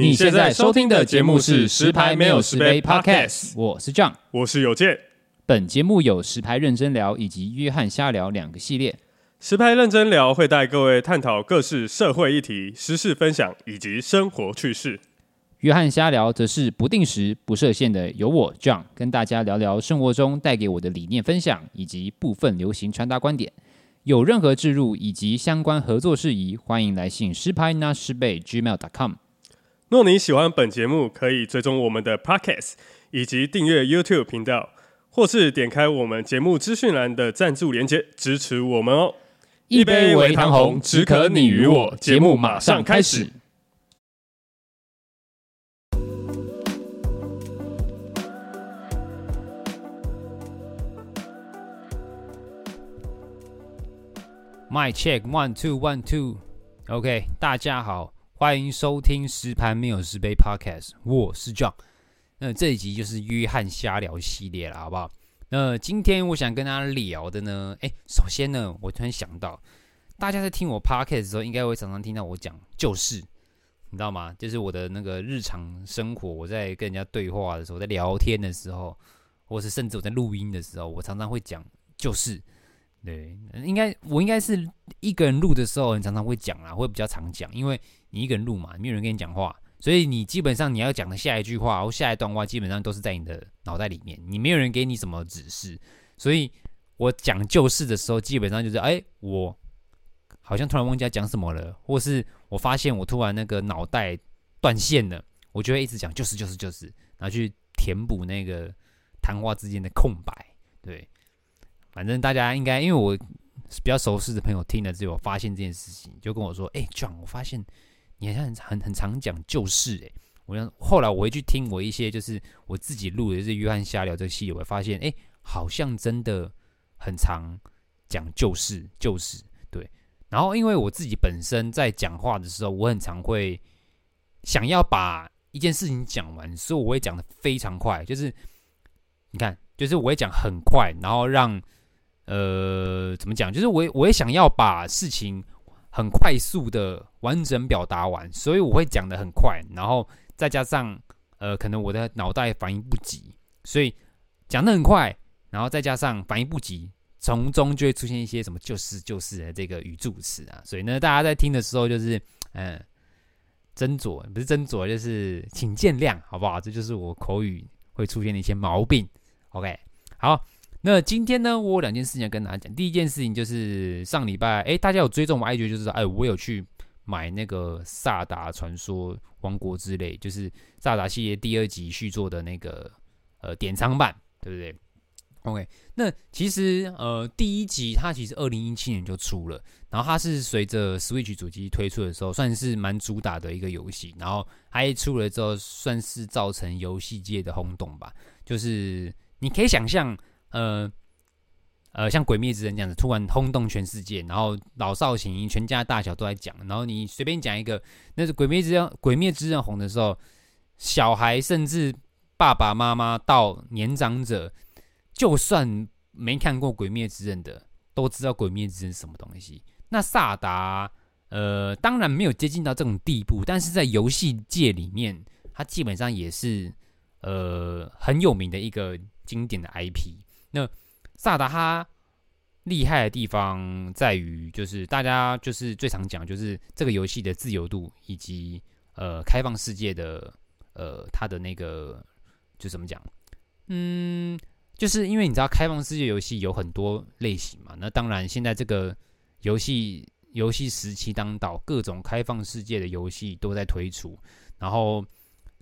你现在收听的节目是《十排没有十杯》Podcast，我是 John，我是有健。本节目有十排认真聊以及约翰瞎聊两个系列。十排认真聊会带各位探讨各式社会议题、时事分享以及生活趣事。约翰瞎聊则是不定时、不设限的，由我 John 跟大家聊聊生活中带给我的理念分享以及部分流行穿搭观点。有任何置入以及相关合作事宜，欢迎来信十排拿十杯 gmail.com。若你喜欢本节目，可以追踪我们的 Podcast，以及订阅 YouTube 频道，或是点开我们节目资讯栏的赞助连接支持我们哦。一杯为糖红，只可你与我。节目马上开始。My check one two one two，OK，大家好。欢迎收听十排没有十杯 Podcast，我是 John。那这一集就是约翰瞎聊系列了，好不好？那今天我想跟大家聊的呢，哎，首先呢，我突然想到，大家在听我 Podcast 的时候，应该会常常听到我讲就是，你知道吗？就是我的那个日常生活，我在跟人家对话的时候，在聊天的时候，或是甚至我在录音的时候，我常常会讲就是。对，应该我应该是一个人录的时候，你常常会讲啦，会比较常讲，因为你一个人录嘛，没有人跟你讲话，所以你基本上你要讲的下一句话或下一段话，基本上都是在你的脑袋里面，你没有人给你什么指示，所以我讲旧事的时候，基本上就是，哎，我好像突然忘记要讲什么了，或是我发现我突然那个脑袋断线了，我就会一直讲就是就是就是，然后去填补那个谈话之间的空白，对。反正大家应该，因为我比较熟悉的朋友听了之后，发现这件事情，就跟我说：“哎、，John，我发现你好像很很很常讲旧事。”哎，我想后来我会去听我一些就是我自己录的，是约翰瞎聊这个戏，我会发现，哎、好像真的很常讲旧事，旧事。对。然后因为我自己本身在讲话的时候，我很常会想要把一件事情讲完，所以我会讲的非常快，就是你看，就是我会讲很快，然后让。呃，怎么讲？就是我我也想要把事情很快速的完整表达完，所以我会讲的很快，然后再加上呃，可能我的脑袋反应不及，所以讲的很快，然后再加上反应不及，从中就会出现一些什么就是就是的这个语助词啊，所以呢，大家在听的时候就是嗯、斟酌不是斟酌，就是请见谅，好不好？这就是我口语会出现的一些毛病。OK，好。那今天呢，我有两件事情要跟大家讲。第一件事情就是上礼拜，哎，大家有追踪我 IG 就知道，哎，我有去买那个《萨达传说：王国之泪》，就是《萨达》系列第二集续作的那个呃典藏版，对不对？OK，那其实呃第一集它其实二零一七年就出了，然后它是随着 Switch 主机推出的时候，算是蛮主打的一个游戏，然后它一出了之后，算是造成游戏界的轰动吧。就是你可以想象。呃呃，像《鬼灭之刃》这样子，突然轰动全世界，然后老少咸宜，全家大小都在讲。然后你随便讲一个，那是《鬼灭之刃》，《鬼灭之刃》红的时候，小孩甚至爸爸妈妈到年长者，就算没看过《鬼灭之刃》的，都知道《鬼灭之刃》什么东西。那萨达，呃，当然没有接近到这种地步，但是在游戏界里面，它基本上也是呃很有名的一个经典的 IP。那萨达哈厉害的地方在于，就是大家就是最常讲，就是这个游戏的自由度以及呃开放世界的呃它的那个就怎么讲？嗯，就是因为你知道开放世界游戏有很多类型嘛，那当然现在这个游戏游戏时期当道，各种开放世界的游戏都在推出，然后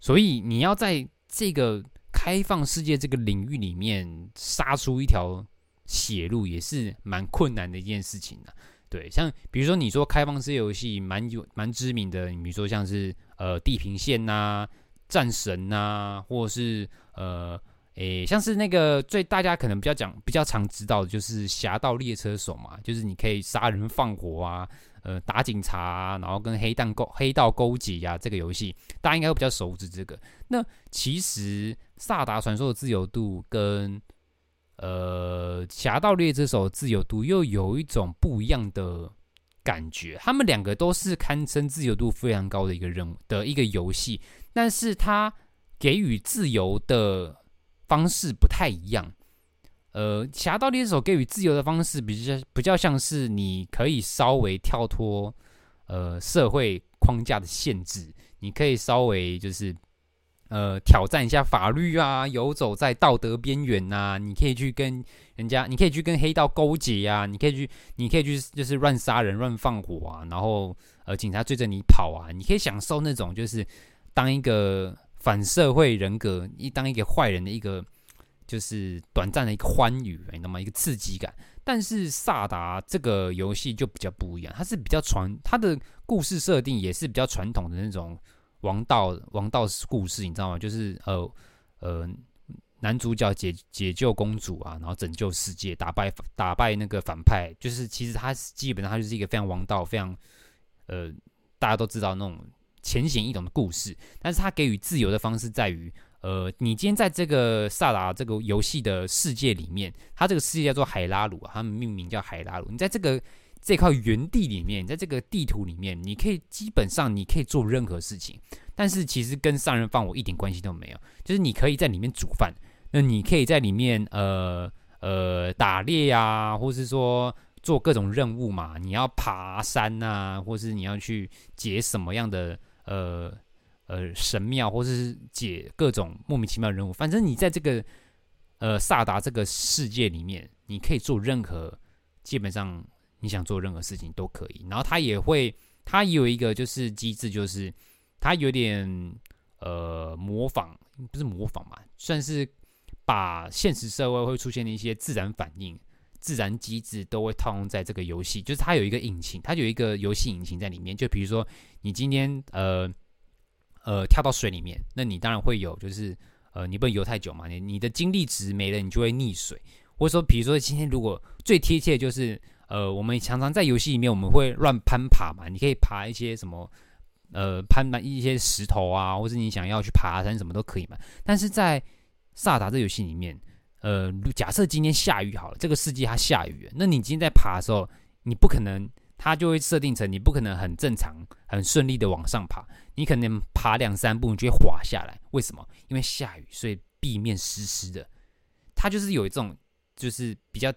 所以你要在这个。开放世界这个领域里面杀出一条血路也是蛮困难的一件事情的，对，像比如说你说开放世界游戏蛮有蛮知名的，你比如说像是呃地平线呐、战神呐，或者是呃诶像是那个最大家可能比较讲比较常知道的就是侠盗猎车手嘛，就是你可以杀人放火啊。呃，打警察，然后跟黑蛋勾黑道勾结呀，这个游戏大家应该会比较熟知。这个，那其实《萨达传说》的自由度跟呃《侠盗猎车手》自由度又有一种不一样的感觉。他们两个都是堪称自由度非常高的一个人的一个游戏，但是它给予自由的方式不太一样。呃，《侠盗猎手》给予自由的方式比较比较像是你可以稍微跳脱呃社会框架的限制，你可以稍微就是。呃，挑战一下法律啊，游走在道德边缘呐。你可以去跟人家，你可以去跟黑道勾结、啊。你可以去，你可以去，就是乱杀人、乱放火啊。然后，呃，警察追着你跑啊。你可以享受那种，就是当一个反社会人格，一当一个坏人的一个，就是短暂的一个欢愉，你知道吗？一个刺激感。但是萨达这个游戏就比较不一样，它是比较传，它的故事设定也是比较传统的那种。王道王道故事，你知道吗？就是呃呃，男主角解解救公主啊，然后拯救世界，打败打败那个反派。就是其实他基本上他就是一个非常王道、非常呃大家都知道那种浅显易懂的故事。但是他给予自由的方式在于，呃，你今天在这个萨达这个游戏的世界里面，它这个世界叫做海拉鲁啊，他们命名叫海拉鲁。你在这个这块原地里面，在这个地图里面，你可以基本上你可以做任何事情，但是其实跟杀人放火一点关系都没有。就是你可以在里面煮饭，那你可以在里面呃呃打猎啊，或是说做各种任务嘛。你要爬山啊，或是你要去解什么样的呃呃神庙，或是解各种莫名其妙的任务。反正你在这个呃萨达这个世界里面，你可以做任何基本上。你想做任何事情都可以，然后它也会，它有一个就是机制，就是它有点呃模仿，不是模仿嘛，算是把现实社会会出现的一些自然反应、自然机制都会套用在这个游戏，就是它有一个引擎，它有一个游戏引擎在里面。就比如说你今天呃呃跳到水里面，那你当然会有，就是呃你不能游太久嘛，你你的精力值没了，你就会溺水。或者说，比如说今天如果最贴切的就是。呃，我们常常在游戏里面，我们会乱攀爬嘛。你可以爬一些什么，呃，攀爬一些石头啊，或是你想要去爬山，什么都可以嘛。但是在萨达这游戏里面，呃，假设今天下雨好了，这个世界它下雨，那你今天在爬的时候，你不可能，它就会设定成你不可能很正常、很顺利的往上爬，你可能爬两三步，你就会滑下来。为什么？因为下雨，所以地面湿湿的。它就是有一种，就是比较。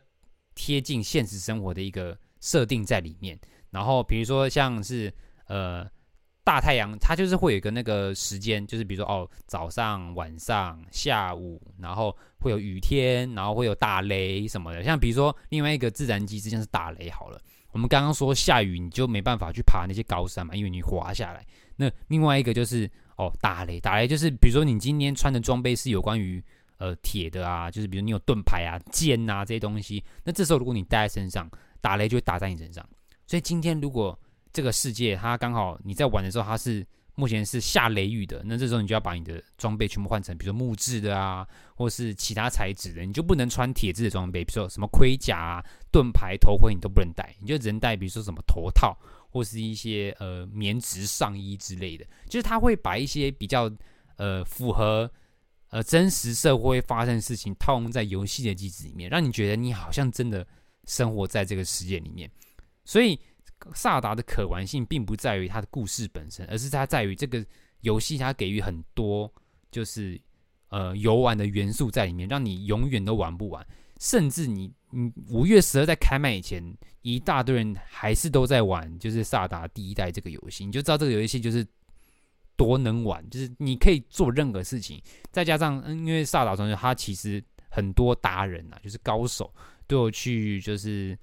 贴近现实生活的一个设定在里面，然后比如说像是呃大太阳，它就是会有一个那个时间，就是比如说哦早上、晚上、下午，然后会有雨天，然后会有打雷什么的。像比如说另外一个自然机制，像是打雷好了，我们刚刚说下雨你就没办法去爬那些高山嘛，因为你滑下来。那另外一个就是哦打雷，打雷就是比如说你今天穿的装备是有关于。呃，铁的啊，就是比如你有盾牌啊、剑啊这些东西，那这时候如果你带在身上，打雷就会打在你身上。所以今天如果这个世界它刚好你在玩的时候，它是目前是下雷雨的，那这时候你就要把你的装备全部换成，比如说木质的啊，或是其他材质的，你就不能穿铁质的装备，比如说什么盔甲啊、盾牌、头盔你都不能戴，你就只能戴比如说什么头套或是一些呃棉质上衣之类的，就是它会把一些比较呃符合。呃，真实社会发生的事情套用在游戏的机制里面，让你觉得你好像真的生活在这个世界里面。所以，萨达的可玩性并不在于它的故事本身，而是它在于这个游戏它给予很多就是呃游玩的元素在里面，让你永远都玩不完。甚至你你五月十二在开卖以前，一大堆人还是都在玩，就是萨达第一代这个游戏，你就知道这个游戏就是。多能玩，就是你可以做任何事情，再加上，嗯，因为萨达传说它其实很多达人啊，就是高手都有去，就是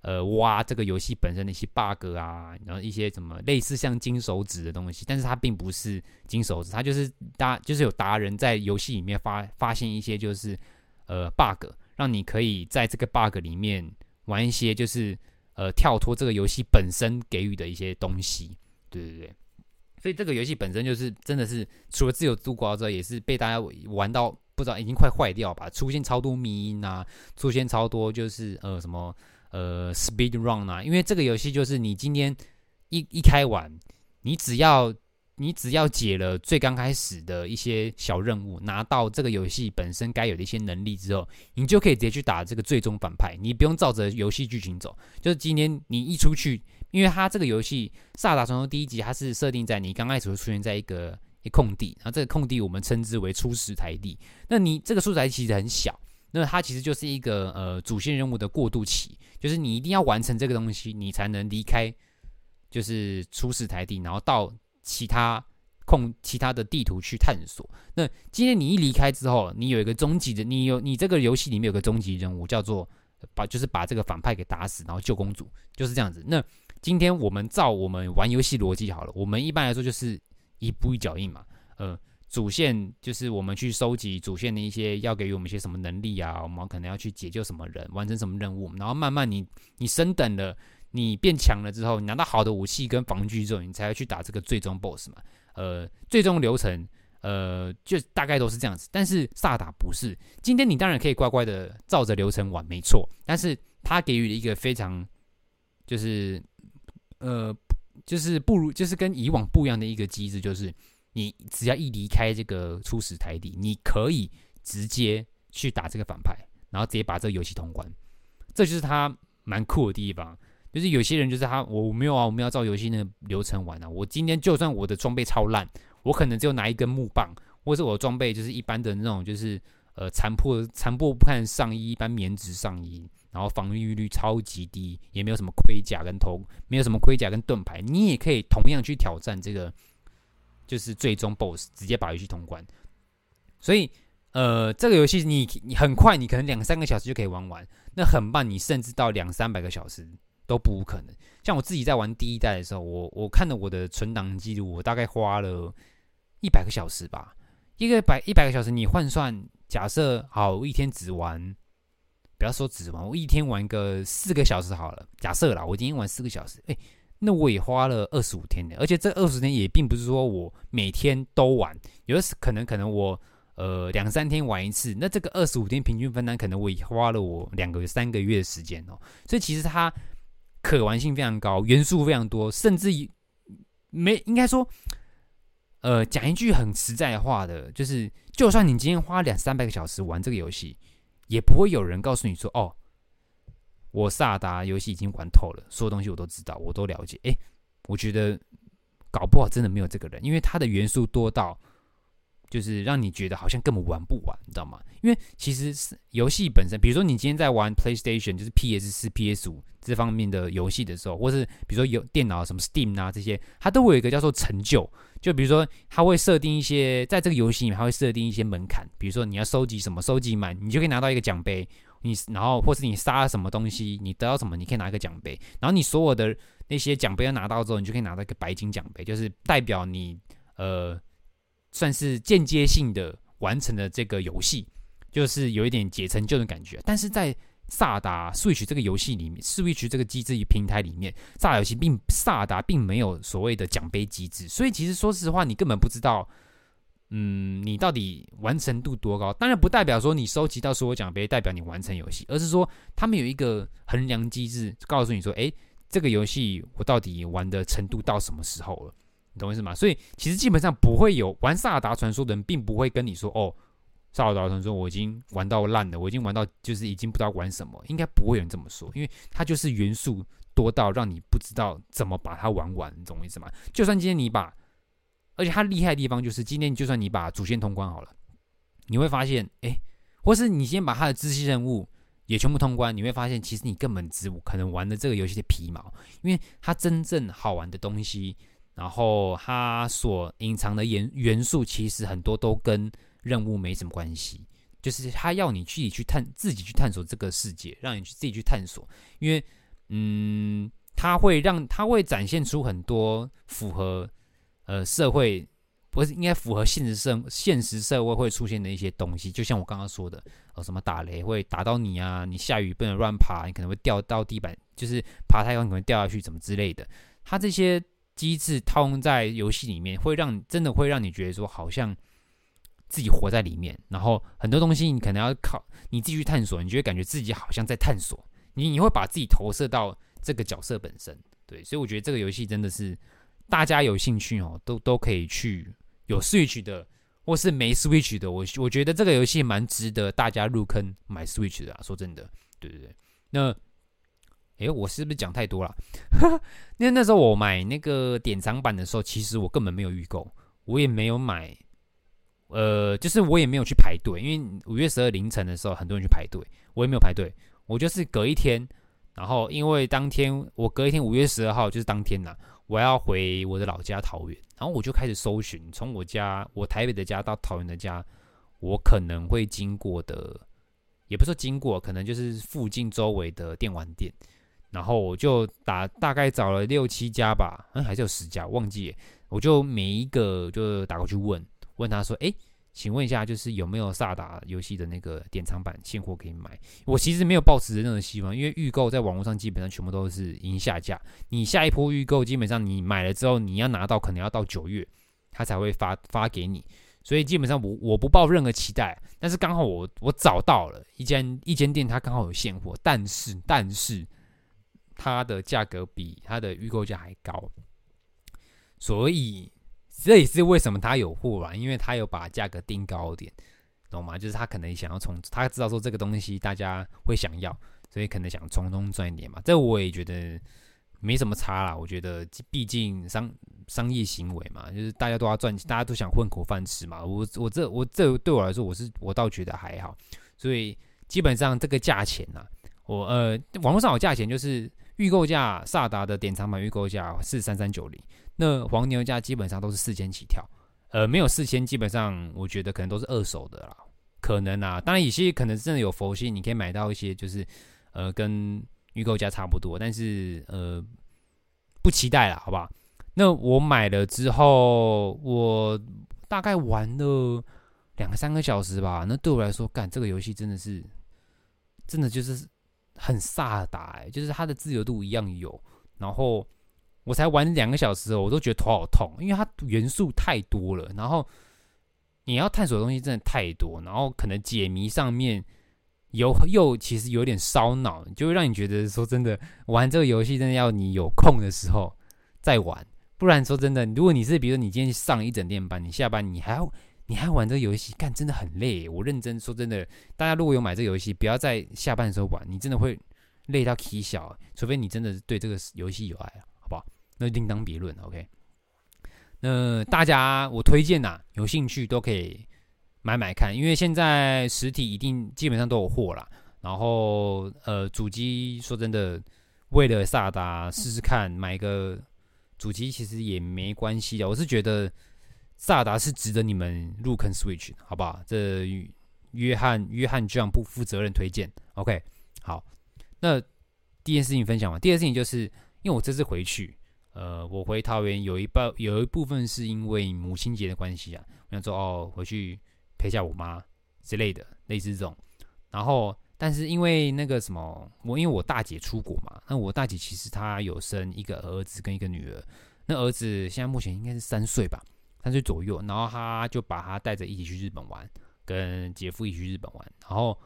呃挖这个游戏本身的一些 bug 啊，然后一些什么类似像金手指的东西，但是它并不是金手指，它就是达，就是有达人在游戏里面发发现一些就是呃 bug，让你可以在这个 bug 里面玩一些就是呃跳脱这个游戏本身给予的一些东西，对对对。所以这个游戏本身就是真的是除了自由度高之外，也是被大家玩到不知道已经快坏掉吧？出现超多迷因啊，出现超多就是呃什么呃 speed run 啊。因为这个游戏就是你今天一一开玩，你只要你只要解了最刚开始的一些小任务，拿到这个游戏本身该有的一些能力之后，你就可以直接去打这个最终反派，你不用照着游戏剧情走。就是今天你一出去。因为它这个游戏《萨达传说》第一集，它是设定在你刚开始会出现在一个一空地，然后这个空地我们称之为初始台地。那你这个初始台地其实很小，那它其实就是一个呃主线任务的过渡期，就是你一定要完成这个东西，你才能离开，就是初始台地，然后到其他空其他的地图去探索。那今天你一离开之后，你有一个终极的，你有你这个游戏里面有个终极任务叫做。把就是把这个反派给打死，然后救公主，就是这样子。那今天我们照我们玩游戏逻辑好了，我们一般来说就是一步一脚印嘛。呃，主线就是我们去收集主线的一些要给予我们一些什么能力啊，我们可能要去解救什么人，完成什么任务，然后慢慢你你升等了，你变强了之后，你拿到好的武器跟防具之后，你才会去打这个最终 BOSS 嘛。呃，最终流程。呃，就大概都是这样子，但是萨达不是。今天你当然可以乖乖的照着流程玩，没错。但是他给予了一个非常，就是呃，就是不如，就是跟以往不一样的一个机制，就是你只要一离开这个初始台底，你可以直接去打这个反派，然后直接把这个游戏通关。这就是他蛮酷的地方。就是有些人就是他，我没有啊，我们要照游戏那个流程玩啊。我今天就算我的装备超烂。我可能只有拿一根木棒，或是我的装备就是一般的那种，就是呃残破残破不堪上衣，一般棉质上衣，然后防御率超级低，也没有什么盔甲跟头，没有什么盔甲跟盾牌，你也可以同样去挑战这个，就是最终 BOSS，直接把游戏通关。所以呃，这个游戏你你很快，你可能两三个小时就可以玩完，那很慢，你甚至到两三百个小时都不可能。像我自己在玩第一代的时候，我我看了我的存档记录，我大概花了。一百个小时吧，一个百一百个小时，你换算，假设好，我一天只玩，不要说只玩，我一天玩个四个小时好了。假设啦，我今天玩四个小时，哎，那我也花了二十五天的，而且这二十天也并不是说我每天都玩，有的可能可能我呃两三天玩一次，那这个二十五天平均分担，可能我也花了我两个月三个月的时间哦。所以其实它可玩性非常高，元素非常多，甚至于没应该说。呃，讲一句很实在话的，就是，就算你今天花两三百个小时玩这个游戏，也不会有人告诉你说，哦，我萨达游戏已经玩透了，所有东西我都知道，我都了解。诶，我觉得搞不好真的没有这个人，因为他的元素多到。就是让你觉得好像根本玩不完，你知道吗？因为其实是游戏本身，比如说你今天在玩 PlayStation，就是 PS 四、PS 五这方面的游戏的时候，或是比如说有电脑什么 Steam 啊这些，它都会有一个叫做成就。就比如说，它会设定一些在这个游戏里面，它会设定一些门槛，比如说你要收集什么，收集满你就可以拿到一个奖杯。你然后或是你杀了什么东西，你得到什么，你可以拿一个奖杯。然后你所有的那些奖杯要拿到之后，你就可以拿到一个白金奖杯，就是代表你呃。算是间接性的完成了这个游戏，就是有一点解成就的感觉。但是在萨达 Switch 这个游戏里面，Switch 这个机制与平台里面，萨达游戏并萨达并没有所谓的奖杯机制，所以其实说实话，你根本不知道，嗯，你到底完成度多高。当然不代表说你收集到所有奖杯代表你完成游戏，而是说他们有一个衡量机制，告诉你说，诶，这个游戏我到底玩的程度到什么时候了。懂意思吗？所以其实基本上不会有玩《萨尔达传说》的人，并不会跟你说：“哦，《萨尔达传说》我已经玩到烂了，我已经玩到就是已经不知道玩什么。”应该不会有人这么说，因为它就是元素多到让你不知道怎么把它玩完。懂我意思吗？就算今天你把，而且它厉害的地方就是，今天就算你把主线通关好了，你会发现，哎，或是你先把它的支线任务也全部通关，你会发现，其实你根本只可能玩的这个游戏的皮毛，因为它真正好玩的东西。然后它所隐藏的元元素，其实很多都跟任务没什么关系，就是它要你去去探自己去探索这个世界，让你去自己去探索。因为，嗯，它会让它会展现出很多符合呃社会，不是应该符合现实社现实社会会出现的一些东西。就像我刚刚说的，呃，什么打雷会打到你啊，你下雨不能乱爬，你可能会掉到地板，就是爬太高可能会掉下去，怎么之类的。它这些。机制套用在游戏里面，会让真的会让你觉得说，好像自己活在里面。然后很多东西你可能要靠你自己去探索，你就会感觉自己好像在探索。你你会把自己投射到这个角色本身，对。所以我觉得这个游戏真的是大家有兴趣哦，都都可以去有 Switch 的，或是没 Switch 的。我我觉得这个游戏蛮值得大家入坑买 Switch 的啊。说真的，对对对。那诶，我是不是讲太多了？因为那时候我买那个典藏版的时候，其实我根本没有预购，我也没有买，呃，就是我也没有去排队，因为五月十二凌晨的时候很多人去排队，我也没有排队，我就是隔一天，然后因为当天我隔一天五月十二号就是当天呐，我要回我的老家桃园，然后我就开始搜寻，从我家我台北的家到桃园的家，我可能会经过的。也不是经过，可能就是附近周围的电玩店，然后我就打大概找了六七家吧，嗯，还是有十家，忘记，我就每一个就打过去问，问他说，哎，请问一下，就是有没有萨达游戏的那个典藏版现货可以买？我其实没有抱持任何希望，因为预购在网络上基本上全部都是已经下架，你下一波预购基本上你买了之后，你要拿到可能要到九月，他才会发发给你。所以基本上我我不抱任何期待，但是刚好我我找到了一间一间店，它刚好有现货，但是但是它的价格比它的预购价还高，所以这也是为什么它有货吧，因为它有把价格定高一点，懂吗？就是他可能想要从他知道说这个东西大家会想要，所以可能想从中赚一点嘛。这我也觉得没什么差啦，我觉得毕竟商。商业行为嘛，就是大家都要赚钱，大家都想混口饭吃嘛。我我这我这对我来说，我是我倒觉得还好。所以基本上这个价钱呐、啊，我呃网络上有价钱，就是预购价，萨达的典藏版预购价是三三九零，那黄牛价基本上都是四千起跳。呃，没有四千，基本上我觉得可能都是二手的啦。可能啊，当然有些可能真的有佛心，你可以买到一些就是呃跟预购价差不多，但是呃不期待啦，好不好？那我买了之后，我大概玩了两三个小时吧。那对我来说，干这个游戏真的是，真的就是很萨达，欸，就是它的自由度一样有。然后我才玩两个小时，我都觉得头好痛，因为它元素太多了。然后你要探索的东西真的太多，然后可能解谜上面有又其实有点烧脑，就会让你觉得说真的，玩这个游戏真的要你有空的时候再玩。不然说真的，如果你是比如说你今天上一整天班，你下班你还要你还玩这个游戏，干真的很累。我认真说真的，大家如果有买这个游戏，不要在下班的时候玩，你真的会累到起小。除非你真的对这个游戏有爱，好不好？那另当别论。OK，那大家我推荐呐，有兴趣都可以买买看，因为现在实体一定基本上都有货啦。然后呃，主机说真的，为了萨达试试看，买个。主机其实也没关系的，我是觉得萨达是值得你们入坑 Switch，好不好？这约翰约翰这样不负责任推荐，OK，好。那第一件事情分享完，第二件事情就是因为我这次回去，呃，我回桃园有一半有一部分是因为母亲节的关系啊，我想说哦，回去陪下我妈之类的，类似这种，然后。但是因为那个什么，我因为我大姐出国嘛，那我大姐其实她有生一个儿子跟一个女儿，那儿子现在目前应该是三岁吧，三岁左右，然后他就把他带着一起去日本玩，跟姐夫一起去日本玩，然后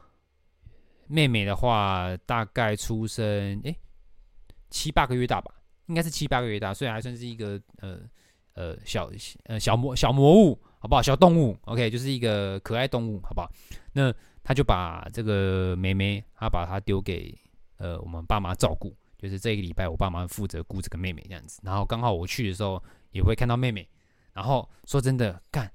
妹妹的话大概出生诶七八个月大吧，应该是七八个月大，所以还算是一个呃呃小呃小魔小魔物，好不好？小动物，OK，就是一个可爱动物，好不好？那。他就把这个妹妹，他把她丢给呃我们爸妈照顾，就是这一个礼拜我爸妈负责顾这个妹妹这样子。然后刚好我去的时候也会看到妹妹。然后说真的，干，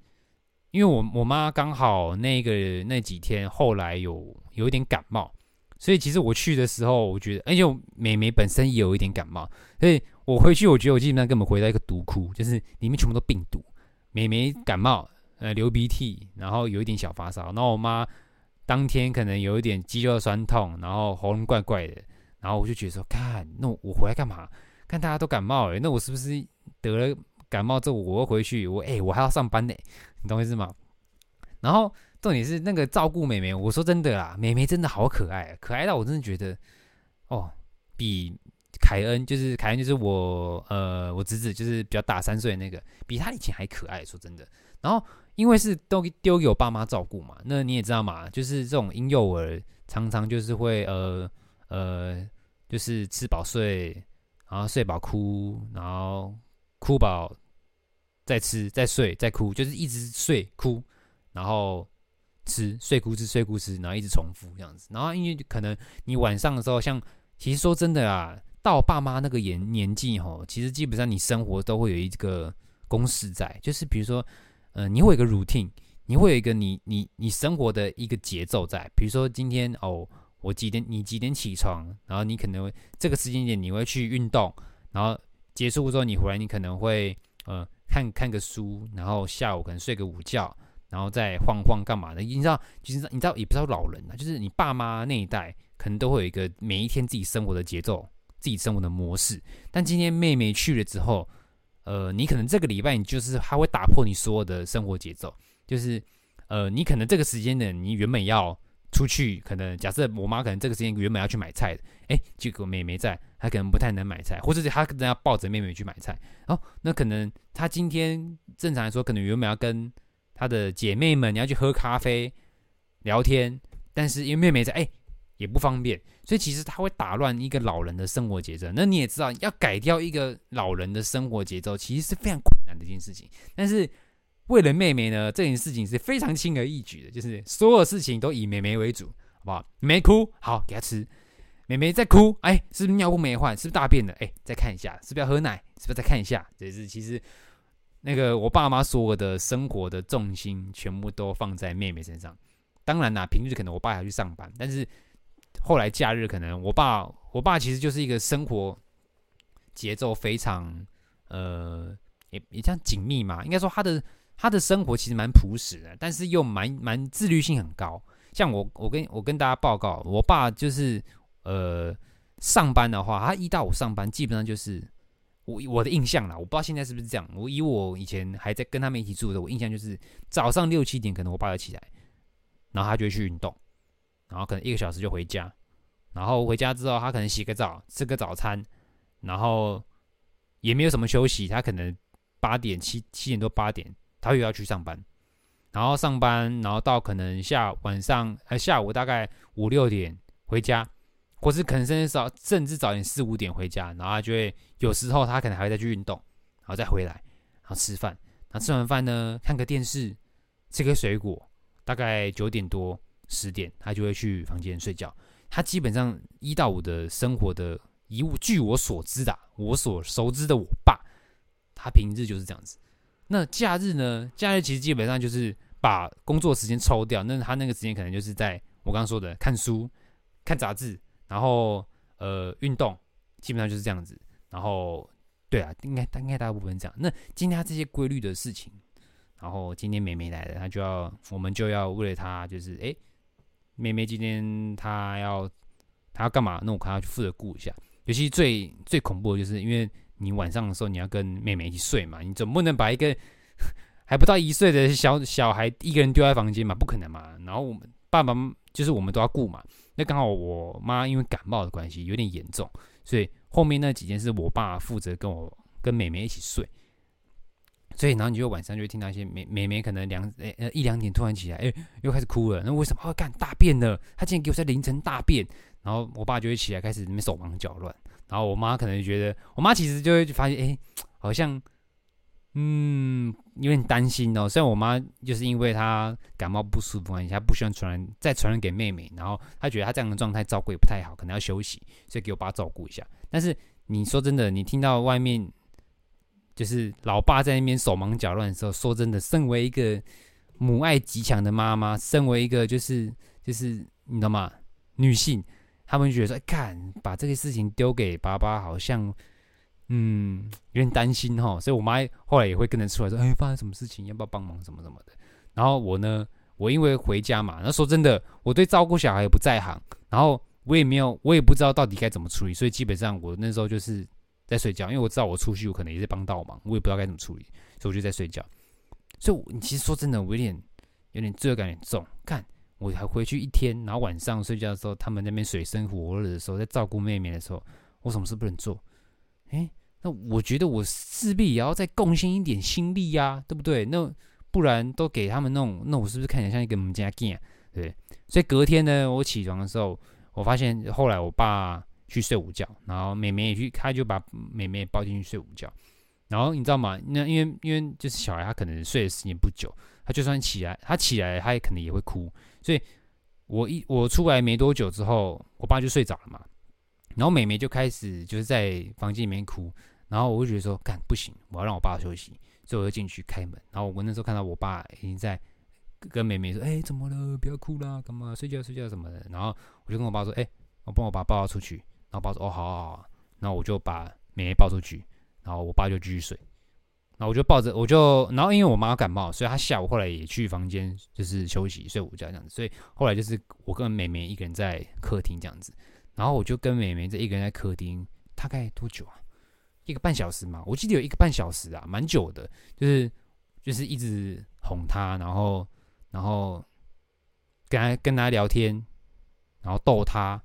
因为我我妈刚好那个那几天后来有有一点感冒，所以其实我去的时候，我觉得，而且妹妹本身也有一点感冒，所以我回去我觉得我基本上根本回到一个毒窟，就是里面全部都病毒。妹妹感冒，呃流鼻涕，然后有一点小发烧，然后我妈。当天可能有一点肌肉酸痛，然后喉咙怪怪的，然后我就觉得说，看，那我回来干嘛？看大家都感冒了，那我是不是得了感冒之后，我回去，我哎、我还要上班呢，你懂意思吗？然后重点是那个照顾妹妹，我说真的啦，妹妹真的好可爱，可爱到我真的觉得，哦，比凯恩就是凯恩就是我呃我侄子就是比较大三岁那个，比他以前还可爱，说真的，然后。因为是都丢给我爸妈照顾嘛，那你也知道嘛，就是这种婴幼儿常常就是会呃呃，就是吃饱睡，然后睡饱哭，然后哭饱再吃再睡再哭，就是一直睡哭，然后吃睡哭吃睡哭吃，然后一直重复这样子。然后因为可能你晚上的时候，像其实说真的啊，到爸妈那个年年纪吼，其实基本上你生活都会有一个公式在，就是比如说，呃，你会有一个 routine，你会有一个你你你生活的一个节奏在。比如说今天哦，我几点你几点起床，然后你可能会这个时间点你会去运动，然后结束之后你回来你可能会呃看看个书，然后下午可能睡个午觉，然后再晃晃干嘛的。你知道，其实你知道也不知道老人啊，就是你爸妈那一代。可能都会有一个每一天自己生活的节奏，自己生活的模式。但今天妹妹去了之后，呃，你可能这个礼拜你就是她会打破你所有的生活节奏，就是呃，你可能这个时间呢，你原本要出去，可能假设我妈可能这个时间原本要去买菜的，诶，结果妹妹在，她可能不太能买菜，或者是她可能要抱着妹妹去买菜。哦，那可能她今天正常来说，可能原本要跟她的姐妹们你要去喝咖啡聊天，但是因为妹妹在，哎。也不方便，所以其实她会打乱一个老人的生活节奏。那你也知道，要改掉一个老人的生活节奏，其实是非常困难的一件事情。但是为了妹妹呢，这件事情是非常轻而易举的，就是所有事情都以妹妹为主，好不好？没哭，好给她吃。妹妹在哭，哎，是不是尿布没换？是不是大便了？哎，再看一下，是不是要喝奶？是不是再看一下？这是其实那个我爸妈所有的生活的重心全部都放在妹妹身上。当然啦，平日可能我爸要去上班，但是。后来假日可能我爸，我爸其实就是一个生活节奏非常呃也也这样紧密嘛，应该说他的他的生活其实蛮朴实的，但是又蛮蛮自律性很高。像我我跟我跟大家报告，我爸就是呃上班的话，他一到五上班基本上就是我我的印象啦，我不知道现在是不是这样。我以我以前还在跟他们一起住的，我印象就是早上六七点可能我爸要起来，然后他就去运动。然后可能一个小时就回家，然后回家之后他可能洗个澡，吃个早餐，然后也没有什么休息，他可能八点七七点多八点他又要去上班，然后上班，然后到可能下晚上呃下午大概五六点回家，或是可能甚至早甚至早点四五点回家，然后他就会有时候他可能还会再去运动，然后再回来，然后吃饭，然后吃完饭呢看个电视，吃个水果，大概九点多。十点，他就会去房间睡觉。他基本上一到五的生活的，以据我所知的，我所熟知的，我爸，他平日就是这样子。那假日呢？假日其实基本上就是把工作时间抽掉，那他那个时间可能就是在我刚刚说的看书、看杂志，然后呃运动，基本上就是这样子。然后对啊，应该应该大部分这样。那今天他这些规律的事情，然后今天妹妹来了，他就要我们就要为了他就是。诶妹妹今天她要她要干嘛？那我可能要去负责顾一下。尤其最最恐怖的就是，因为你晚上的时候你要跟妹妹一起睡嘛，你总不能把一个 还不到一岁的小小孩一个人丢在房间嘛，不可能嘛。然后我们爸爸就是我们都要顾嘛。那刚好我妈因为感冒的关系有点严重，所以后面那几天是我爸负责跟我跟妹妹一起睡。所以，然后你就晚上就会听到一些妹 妹妹可能两呃呃一两点突然起来，哎，又开始哭了。那为什么？哦，干大便了！他竟然给我在凌晨大便。然后我爸就会起来开始里面手忙脚乱。然后我妈可能觉得，我妈其实就会发现，哎，好像嗯有点担心哦。虽然我妈就是因为她感冒不舒服关系，她不希望传染再传染给妹妹。然后她觉得她这样的状态照顾也不太好，可能要休息，所以给我爸照顾一下。但是你说真的，你听到外面。就是老爸在那边手忙脚乱的时候，说真的，身为一个母爱极强的妈妈，身为一个就是就是你知道吗？女性，他们觉得说，看把这个事情丢给爸爸，好像嗯有点担心哈。所以我妈后来也会跟着出来说，哎，发生什么事情，要不要帮忙什么什么的。然后我呢，我因为回家嘛，那说真的，我对照顾小孩也不在行，然后我也没有，我也不知道到底该怎么处理，所以基本上我那时候就是。在睡觉，因为我知道我出去，我可能也是帮倒忙，我也不知道该怎么处理，所以我就在睡觉。所以，你其实说真的，我有点有点罪恶感有点重。看，我还回去一天，然后晚上睡觉的时候，他们那边水深火热的时候，在照顾妹妹的时候，我什么事不能做？诶，那我觉得我势必也要再贡献一点心力呀，对不对？那不然都给他们弄，那我是不是看起来像一个母家囝？对，所以隔天呢，我起床的时候，我发现后来我爸。去睡午觉，然后妹妹也去，他就把妹妹抱进去睡午觉。然后你知道吗？那因为因为就是小孩，他可能睡的时间不久，他就算起来，他起来他也可能也会哭。所以，我一我出来没多久之后，我爸就睡着了嘛。然后妹妹就开始就是在房间里面哭，然后我就觉得说，干不行，我要让我爸休息，所以我就进去开门。然后我那时候看到我爸已经在跟妹妹说，哎，怎么了？不要哭啦，干嘛？睡觉睡觉什么的。然后我就跟我爸说，哎，我帮我爸抱出去。然后我爸说，哦，好好好。然后我就把妹妹抱出去，然后我爸就继续睡。然后我就抱着，我就，然后因为我妈感冒，所以她下午后来也去房间就是休息睡午觉这样子，所以后来就是我跟妹妹一个人在客厅这样子，然后我就跟妹妹这一个人在客厅，大概多久啊？一个半小时嘛，我记得有一个半小时啊，蛮久的，就是就是一直哄她，然后然后跟她跟她聊天，然后逗她。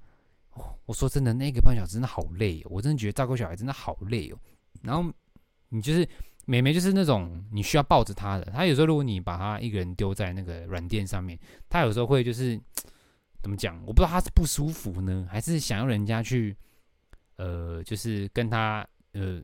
我说真的，那个半小时真的好累哦，我真的觉得照顾小孩真的好累哦。然后你就是。妹妹就是那种你需要抱着她的，她有时候如果你把她一个人丢在那个软垫上面，她有时候会就是怎么讲？我不知道她是不舒服呢，还是想要人家去呃，就是跟她呃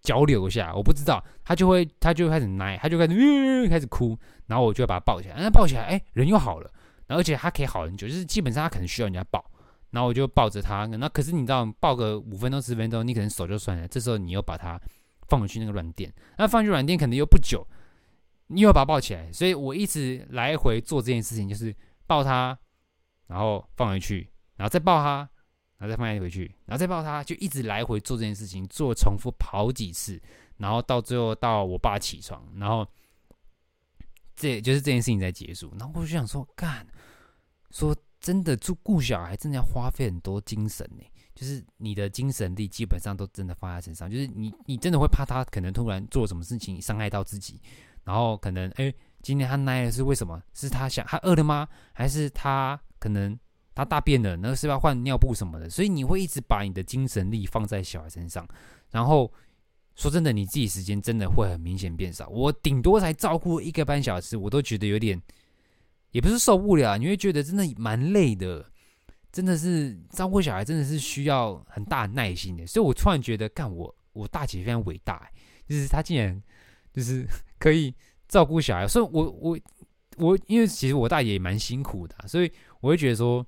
交流一下，我不知道。她就会她就开始奶，她就开始、呃、开始哭，然后我就会把她抱起来，那抱起来，哎，人又好了，然后而且她可以好很久，就是基本上她可能需要人家抱，然后我就抱着她，那可是你知道抱个五分钟十分钟，你可能手就酸了，这时候你又把她。放回去那个软垫，那放去软垫可能又不久，你又要把它抱起来，所以我一直来回做这件事情，就是抱它，然后放回去，然后再抱它，然后再放回去，然后再抱它，就一直来回做这件事情，做重复好几次，然后到最后到我爸起床，然后这就是这件事情才结束。然后我就想说，干，说真的，住顾小孩真的要花费很多精神呢。就是你的精神力基本上都真的放在身上，就是你你真的会怕他可能突然做什么事情伤害到自己，然后可能哎，今天他奶了是为什么？是他想他饿了吗？还是他可能他大便了？那是要换尿布什么的？所以你会一直把你的精神力放在小孩身上，然后说真的，你自己时间真的会很明显变少。我顶多才照顾一个半小时，我都觉得有点，也不是受不了，你会觉得真的蛮累的。真的是照顾小孩，真的是需要很大的耐心的。所以我突然觉得，干我我大姐非常伟大，就是她竟然就是 可以照顾小孩。所以我我我，因为其实我大姐也蛮辛苦的，所以我会觉得说，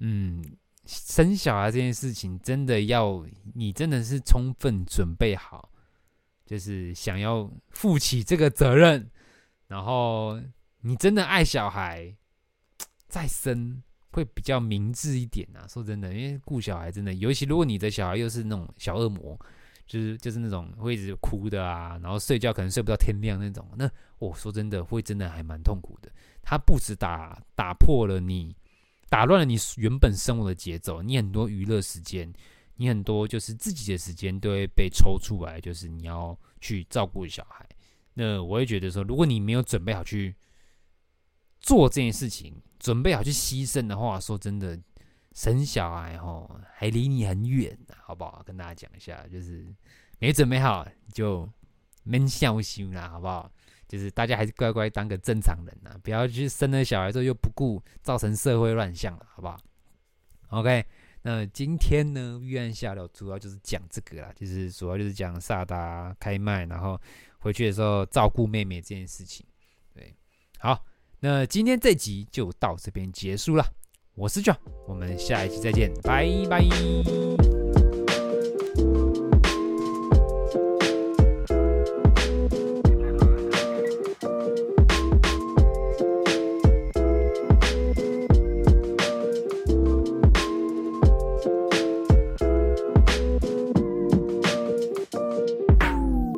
嗯，生小孩这件事情真的要你真的是充分准备好，就是想要负起这个责任，然后你真的爱小孩，再生。会比较明智一点啊，说真的，因为顾小孩真的，尤其如果你的小孩又是那种小恶魔，就是就是那种会一直哭的啊，然后睡觉可能睡不到天亮那种，那我、说真的会真的还蛮痛苦的。他不止打打破了你，打乱了你原本生活的节奏，你很多娱乐时间，你很多就是自己的时间都会被抽出来，就是你要去照顾小孩。那我会觉得说，如果你没有准备好去做这件事情。准备好去牺牲的话，说真的，生小孩齁还离你很远呢，好不好？跟大家讲一下，就是没准备好就闷笑心啦，好不好？就是大家还是乖乖当个正常人呐，不要去生了小孩之后又不顾，造成社会乱象了，好不好？OK，那今天呢，预案下流主要就是讲这个啦，就是主要就是讲萨达开麦，然后回去的时候照顾妹妹这件事情。对，好。那今天这集就到这边结束了，我是 John，我们下一期再见，拜拜。